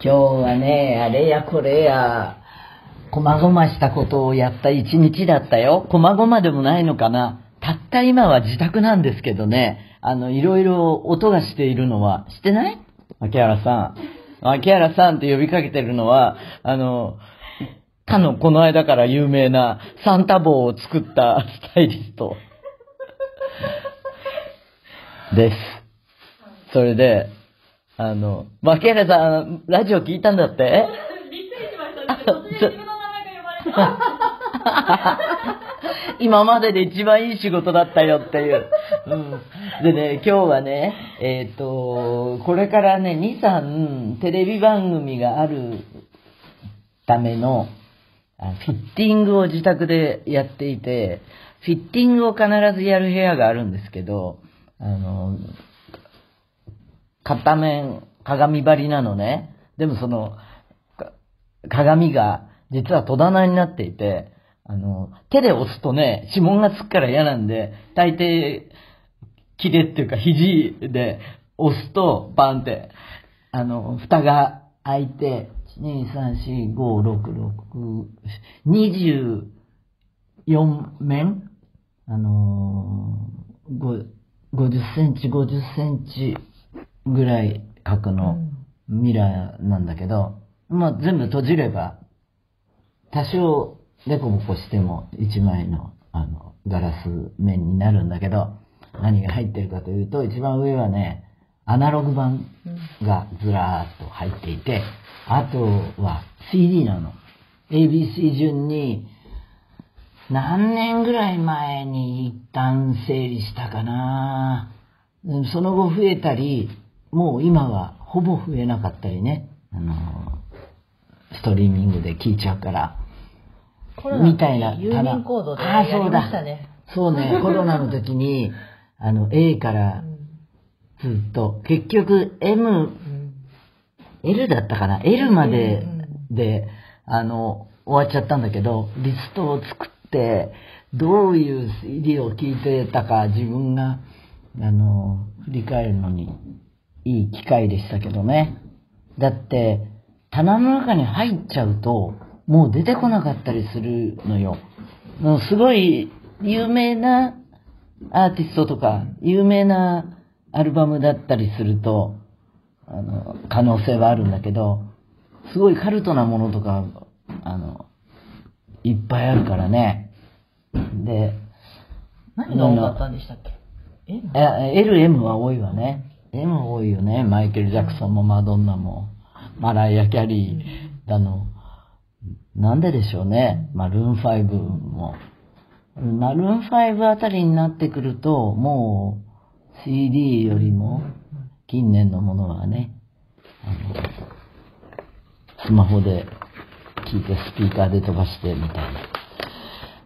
今日はね、あれやこれや、こまごましたことをやった一日だったよ。こまごまでもないのかな。たった今は自宅なんですけどね、あの、いろいろ音がしているのは、知ってない？秋原さん。秋原さんって呼びかけてるのは、あの、かのこの間から有名なサンタ帽を作ったスタイリスト。です。それで、あの、牧原さん、ラジオ聞いたんだって？びっくりしました。突然自分の名前が呼ばれた。今までで一番いい仕事だったよっていう。うん、でね、今日はね、えっ、と、これからね、2、3テレビ番組があるためのあフィッティングを自宅でやっていて、フィッティングを必ずやる部屋があるんですけど、あの、片面鏡張りなのね。でもその、鏡が実は戸棚になっていて、あの、手で押すとね、指紋がつくから嫌なんで、大抵、切れっていうか肘で押すと、バンって、あの、蓋が開いて、1、2、3、4、5、6、6、24面？あのー、50センチ、50センチぐらい角のミラーなんだけど、まあ全部閉じれば、多少デコボコしても1枚のあのガラス面になるんだけど、何が入ってるかというと、一番上はね、アナログ版がずらーっと入っていて、あとは CD なの。ABC 順に、何年ぐらい前に一旦整理したかなうんその後増えたり、もう今はほぼ増えなかったりね、あの、ストリーミングで聞いちゃうから、みたいな。郵便コードでああ、やりそうだましたね。そうね、コロナの時に、あの、A からずっと、結局 M、うん。L だったかな ?L までうんで、あの、終わっちゃったんだけど、リストを作って、どういう CD を聴いてたか自分が、あの、振り返るのにいい機会でしたけどね。だって、棚の中に入っちゃうと、もう出てこなかったりするのよ。もうすごい有名なアーティストとか、有名なアルバムだったりすると、あの、可能性はあるんだけど、すごいカルトなものとか、あの、いっぱいあるからね。で、何が多かったんでしたっけ？えいや LM は多いわね。M 多いよね。マイケル・ジャクソンもマドンナも、マライア・キャリーだの。なんででしょうね。マルーン5も。マルーン5あたりになってくると、もう CD よりも近年のものはね、あのスマホで聞いてスピーカーで飛ばしてみたいな。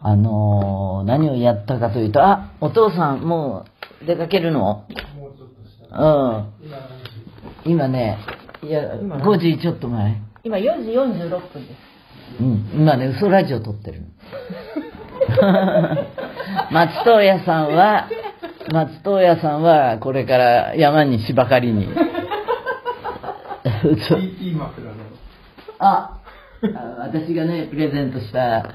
あのー何をやったかというと、あ、お父さんもう出かけるの？うん。今ね、いや、今5時ちょっと前。今4時46分です。うん、今ね、嘘ラジオ撮ってる。松任谷さんは、松任谷さんは、これから山に芝刈りに。あ、あ私がね、プレゼントした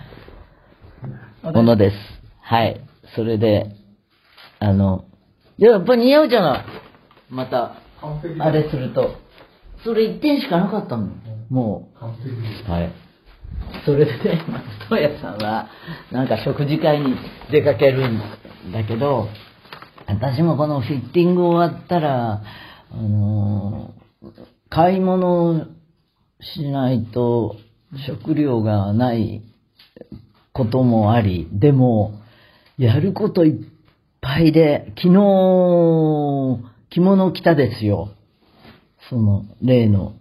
ものです。はい。それで、あの、やっぱ似合うじゃない。また、あれすると。それ1点しかなかったの。も完璧です。う。はい。それでね、松任谷さんは、なんか食事会に出かけるんだけど、私もこのフィッティング終わったら、あのー買い物をしないと食料がないこともあり、でも、やることいっぱいで、昨日、着物を着たですよ。その、例の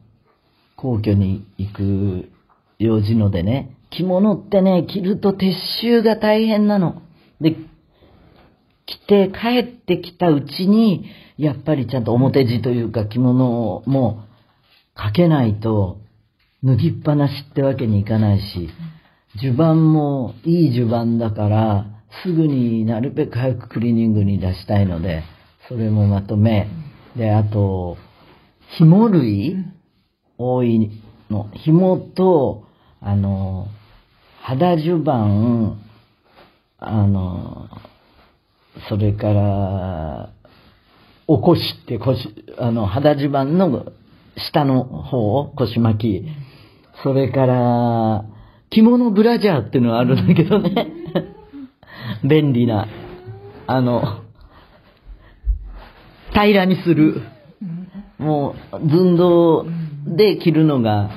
皇居に行く用事のでね、着物ってね、着ると撤収が大変なの。で、着て帰ってきたうちに、やっぱりちゃんと表地というか着物をもうかけないと脱ぎっぱなしってわけにいかないし、襦袢もいい襦袢だから、すぐになるべく早くクリーニングに出したいので、それもまとめ、で、あと、紐類？多いの。紐と、あの、肌襦袢、あの、それから、お腰って腰、あの、肌襦袢の下の方、腰巻き。それから、着物ブラジャーっていうのがあるんだけどね。便利な。あの、平らにする。もう、寸胴で着るのが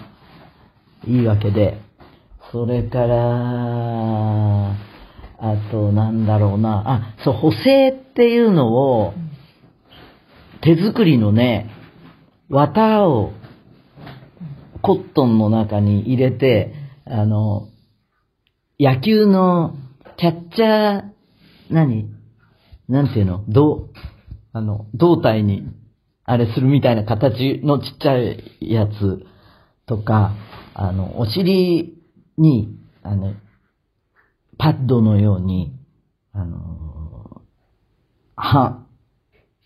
いいわけで。それから、あと、なんだろうな。あ、そう、補正っていうのを、手作りのね、綿をコットンの中に入れて、あの、野球のキャッチャー、何？なんていうの？胴、あの、胴体に、あれするみたいな形のちっちゃいやつとか、あの、お尻に、あの、パッドのように、あの、は、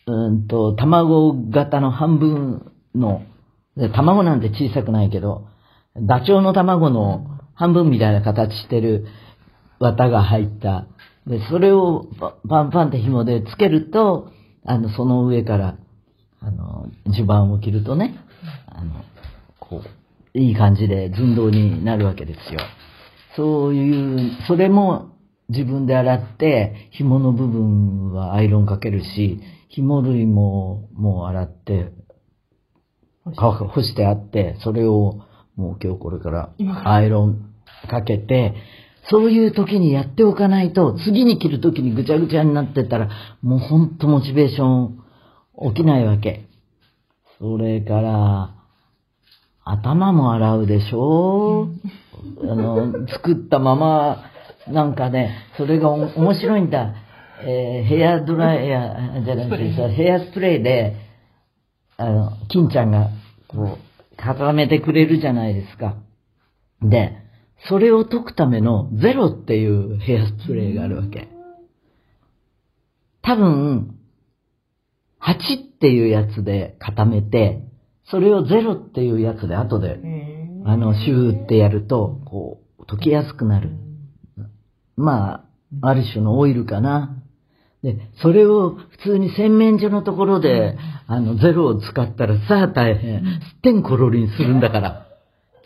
うんと、卵型の半分の、卵なんて小さくないけど、ダチョウの卵の半分みたいな形してる綿が入った。で、それをパンパンって紐でつけると、あの、その上から、あの、襦袢を着るとね、あの、こう、いい感じで寸胴になるわけですよ。そういう、それも自分で洗って、紐の部分はアイロンかけるし、紐類ももう洗って、干してあって、それをもう今日これからアイロンかけて、そういう時にやっておかないと、次に着る時にぐちゃぐちゃになってたら、もうほんとモチベーション起きないわけ。それから、頭も洗うでしょ？あの、作ったまま、なんかね、それがお面白いんだ。えーヘアドライヤーじゃなくてさ、ヘアスプレーで、あの、金ちゃんが、こう、固めてくれるじゃないですか。で、それを解くためのゼロっていうヘアスプレーがあるわけ。多分、8っていうやつで固めて、それをゼロっていうやつで後で、あの、シューってやると、こう、溶けやすくなる。まあ、ある種のオイルかな。で、それを普通に洗面所のところで、あの、ゼロを使ったらさあ大変、すってんころりんするんだから、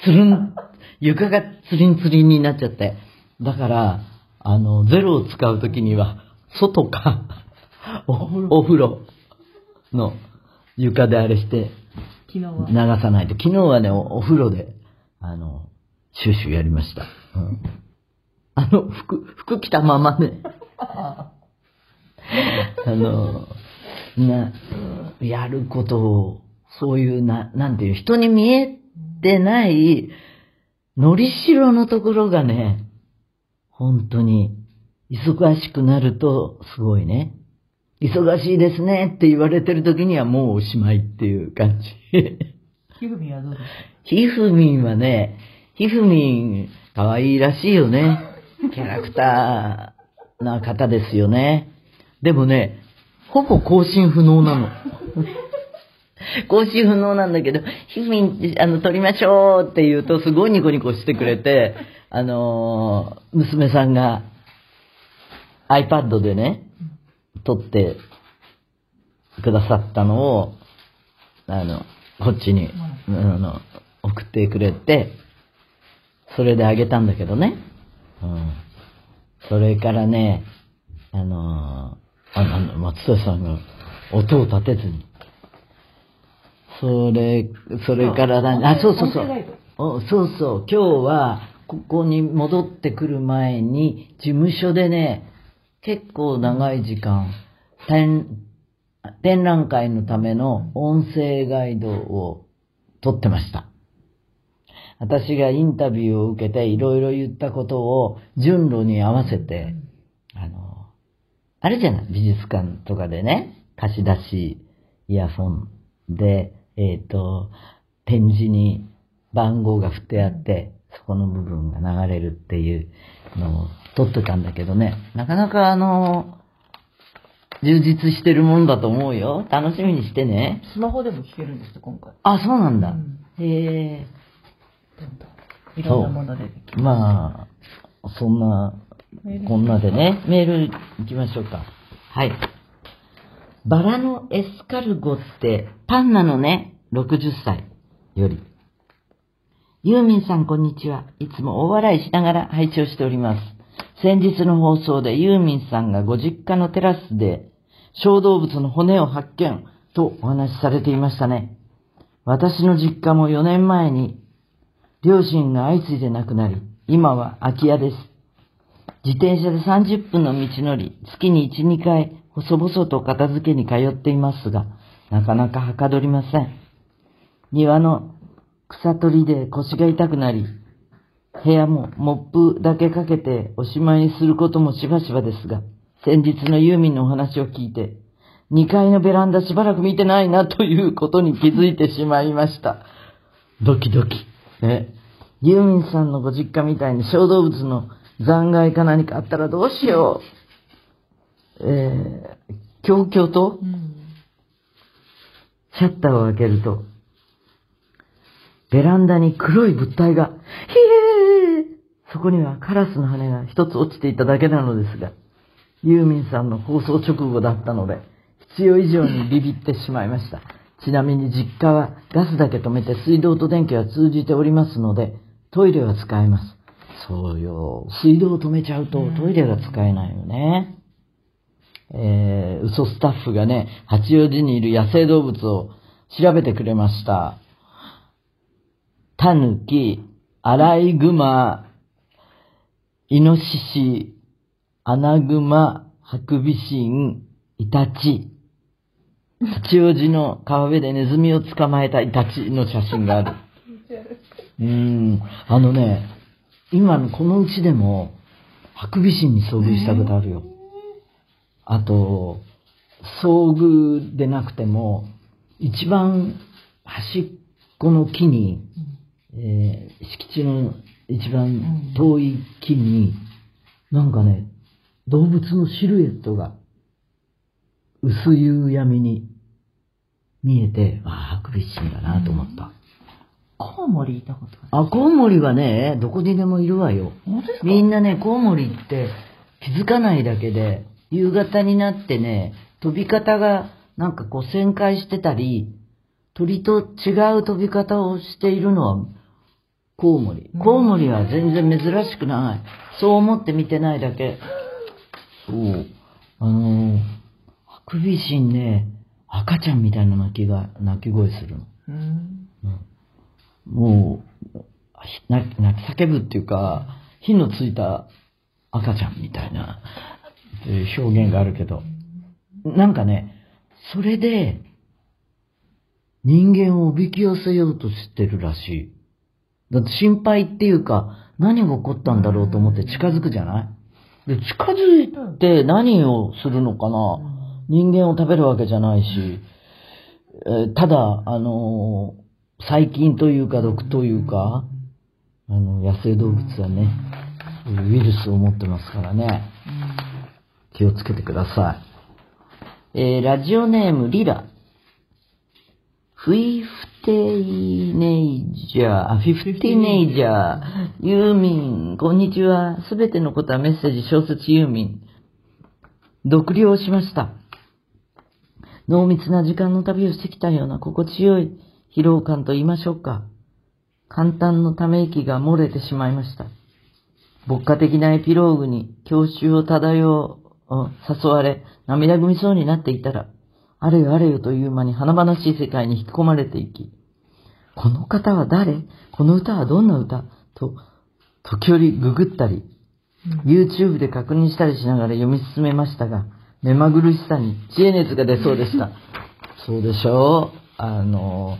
つるん、床がつりんつりんになっちゃって。だから、あの、ゼロを使うときには、外か、おお風呂の床であれして、昨日は。流さないと。昨日はね、おお風呂で、あの、シューシューやりました。うんあの、服、服着たままね、あの、な、やることを、そういうな、なんていう、人に見えてない、のりしろのところがね、本当に、忙しくなると、すごいね。忙しいですねって言われてる時にはもうおしまいっていう感じ。ひふみんはどうですか？ひふみんはね、ひふみん、可愛いらしいよね。キャラクターな方ですよね。でもね、ほぼ更新不能なの。更新不能なんだけど、ひふみん、あの、撮りましょうって言うと、すごいニコニコしてくれて、あのー娘さんが iPad でね、撮ってくださったのを、あの、こっちに、あの、送ってくれて、それであげたんだけどね。うん。それからね、あのーあの、松田さんが音を立てずに。それ、それからだ、あ、そうそうそう。おそうそう、今日は、ここに戻ってくる前に、事務所でね、結構長い時間、展、展覧会のための音声ガイドを撮ってました。私がインタビューを受けていろいろ言ったことを順路に合わせて、あの、あれじゃない？美術館とかでね、貸し出しイヤフォンで、えっ、と、展示に番号が振ってあって、そこの部分が流れるっていうのを撮ってたんだけどね、なかなかあの、充実してるもんだと思うよ。楽しみにしてね。スマホでも聞けるんですって、今回。あ、そうなんだ。うんへえ。いろんなものでできる。まあ、そんな、こんなでね、メール行きましょうか。はい。バラのエスカルゴってパンなのね、60歳より。ユーミンさんこんにちは。いつも大笑いしながら拝聴しております。先日の放送でユーミンさんがご実家のテラスで小動物の骨を発見とお話しされていましたね。私の実家も4年前に両親が相次いで亡くなり、今は空き家です。自転車で30分の道のり、月に1、2回、細々と片付けに通っていますが、なかなかはかどりません。庭の草取りで腰が痛くなり、部屋もモップだけかけておしまいにすることもしばしばですが、先日のユーミンのお話を聞いて、2階のベランダしばらく見てないなということに気づいてしまいました。ドキドキ。ね。ユーミンさんのご実家みたいに小動物の残骸か何かあったらどうしよう。えー、強々と。シャッターを開けると、ベランダに黒い物体が、ひえーそこにはカラスの羽が一つ落ちていただけなのですが、ユーミンさんの放送直後だったので、必要以上にビビってしまいました。ちなみに実家はガスだけ止めて水道と電気は通じておりますので、トイレは使えます。そうよ。水道を止めちゃうとトイレが使えないよね。えー、嘘スタッフがね、八王子にいる野生動物を調べてくれました。タヌキ、アライグマ、イノシシ、アナグマ、ハクビシン、イタチ。八王子の川辺でネズミを捕まえたイタチの写真がある。うーん、あのね、今のこのうちでも、ハクビシンに遭遇したことあるよ。あと、遭遇でなくても、一番端っこの木に、えー敷地の一番遠い木に、なんかね、動物のシルエットが薄夕闇に見えて、ああ、ハクビシンだなと思った。コウモリいたことある。あ、コウモリはね、どこにでもいるわよ。本当ですか？みんなね、コウモリって気づかないだけで、夕方になってね、飛び方がなんかこう旋回してたり、鳥と違う飛び方をしているのはコウモリ。コウモリは全然珍しくない。そう思って見てないだけ。そう。あのー、ハクビシンね、赤ちゃんみたいな鳴きが、鳴き声するの。うん。もう、泣き叫ぶっていうか、火のついた赤ちゃんみたいなえー表現があるけど、なんかね、それで、人間をおびき寄せようとしてるらしい。だって心配っていうか、何が起こったんだろうと思って近づくじゃない？で、近づいて何をするのかな？人間を食べるわけじゃないし、えーただ、あのー細菌というか毒というか、あの、野生動物はね、ウイルスを持ってますからね、気をつけてください。えー、ラジオネームリラ。フィフテイネイジャー、フィフティネイジャー、ユーミン、こんにちは。すべてのことはメッセージ、小説ユーミン。読了しました。濃密な時間の旅をしてきたような心地よい疲労感と言いましょうか。簡単のため息が漏れてしまいました。牧歌的なエピローグに郷愁を漂う、誘われ、涙ぐみそうになっていたら、あれよあれよという間に華々しい世界に引き込まれていき、この方は誰？この歌はどんな歌？と、時折ググったり、YouTube で確認したりしながら読み進めましたが、目まぐるしさに知恵熱が出そうでした。そうでしょう。あの、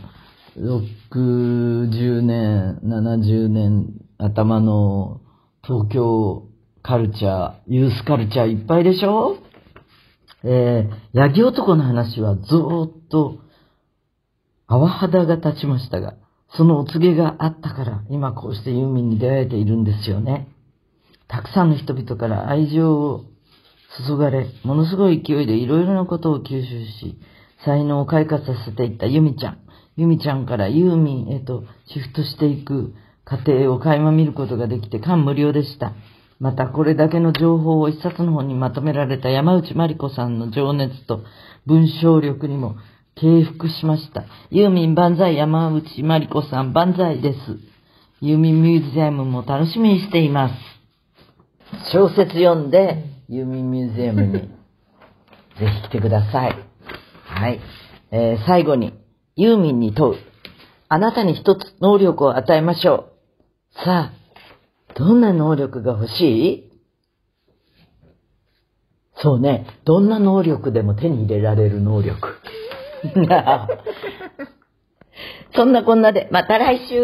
60年、70年頭の東京カルチャー、ユースカルチャーいっぱいでしょ？えー、ヤギ男の話はずーっと泡肌が立ちましたが、そのお告げがあったから、今こうしてユーミンに出会えているんですよね。たくさんの人々から愛情を注がれ、ものすごい勢いでいろいろなことを吸収し、才能を開花させていったユミちゃん。ゆみちゃんからユーミンへとシフトしていく過程を垣間見ることができて感無量でした。またこれだけの情報を一冊の本にまとめられた山内まりこさんの情熱と文章力にも敬服しました。ユーミン万歳山内まりこさん万歳です。ユーミンミュージアムも楽しみにしています。小説読んでユーミンミュージアムに ぜひ来てください。はい。えー最後に、ユーミンに問う。あなたに一つ能力を与えましょう。さあ、どんな能力が欲しい？そうね。どんな能力でも手に入れられる能力。そんなこんなで、また来週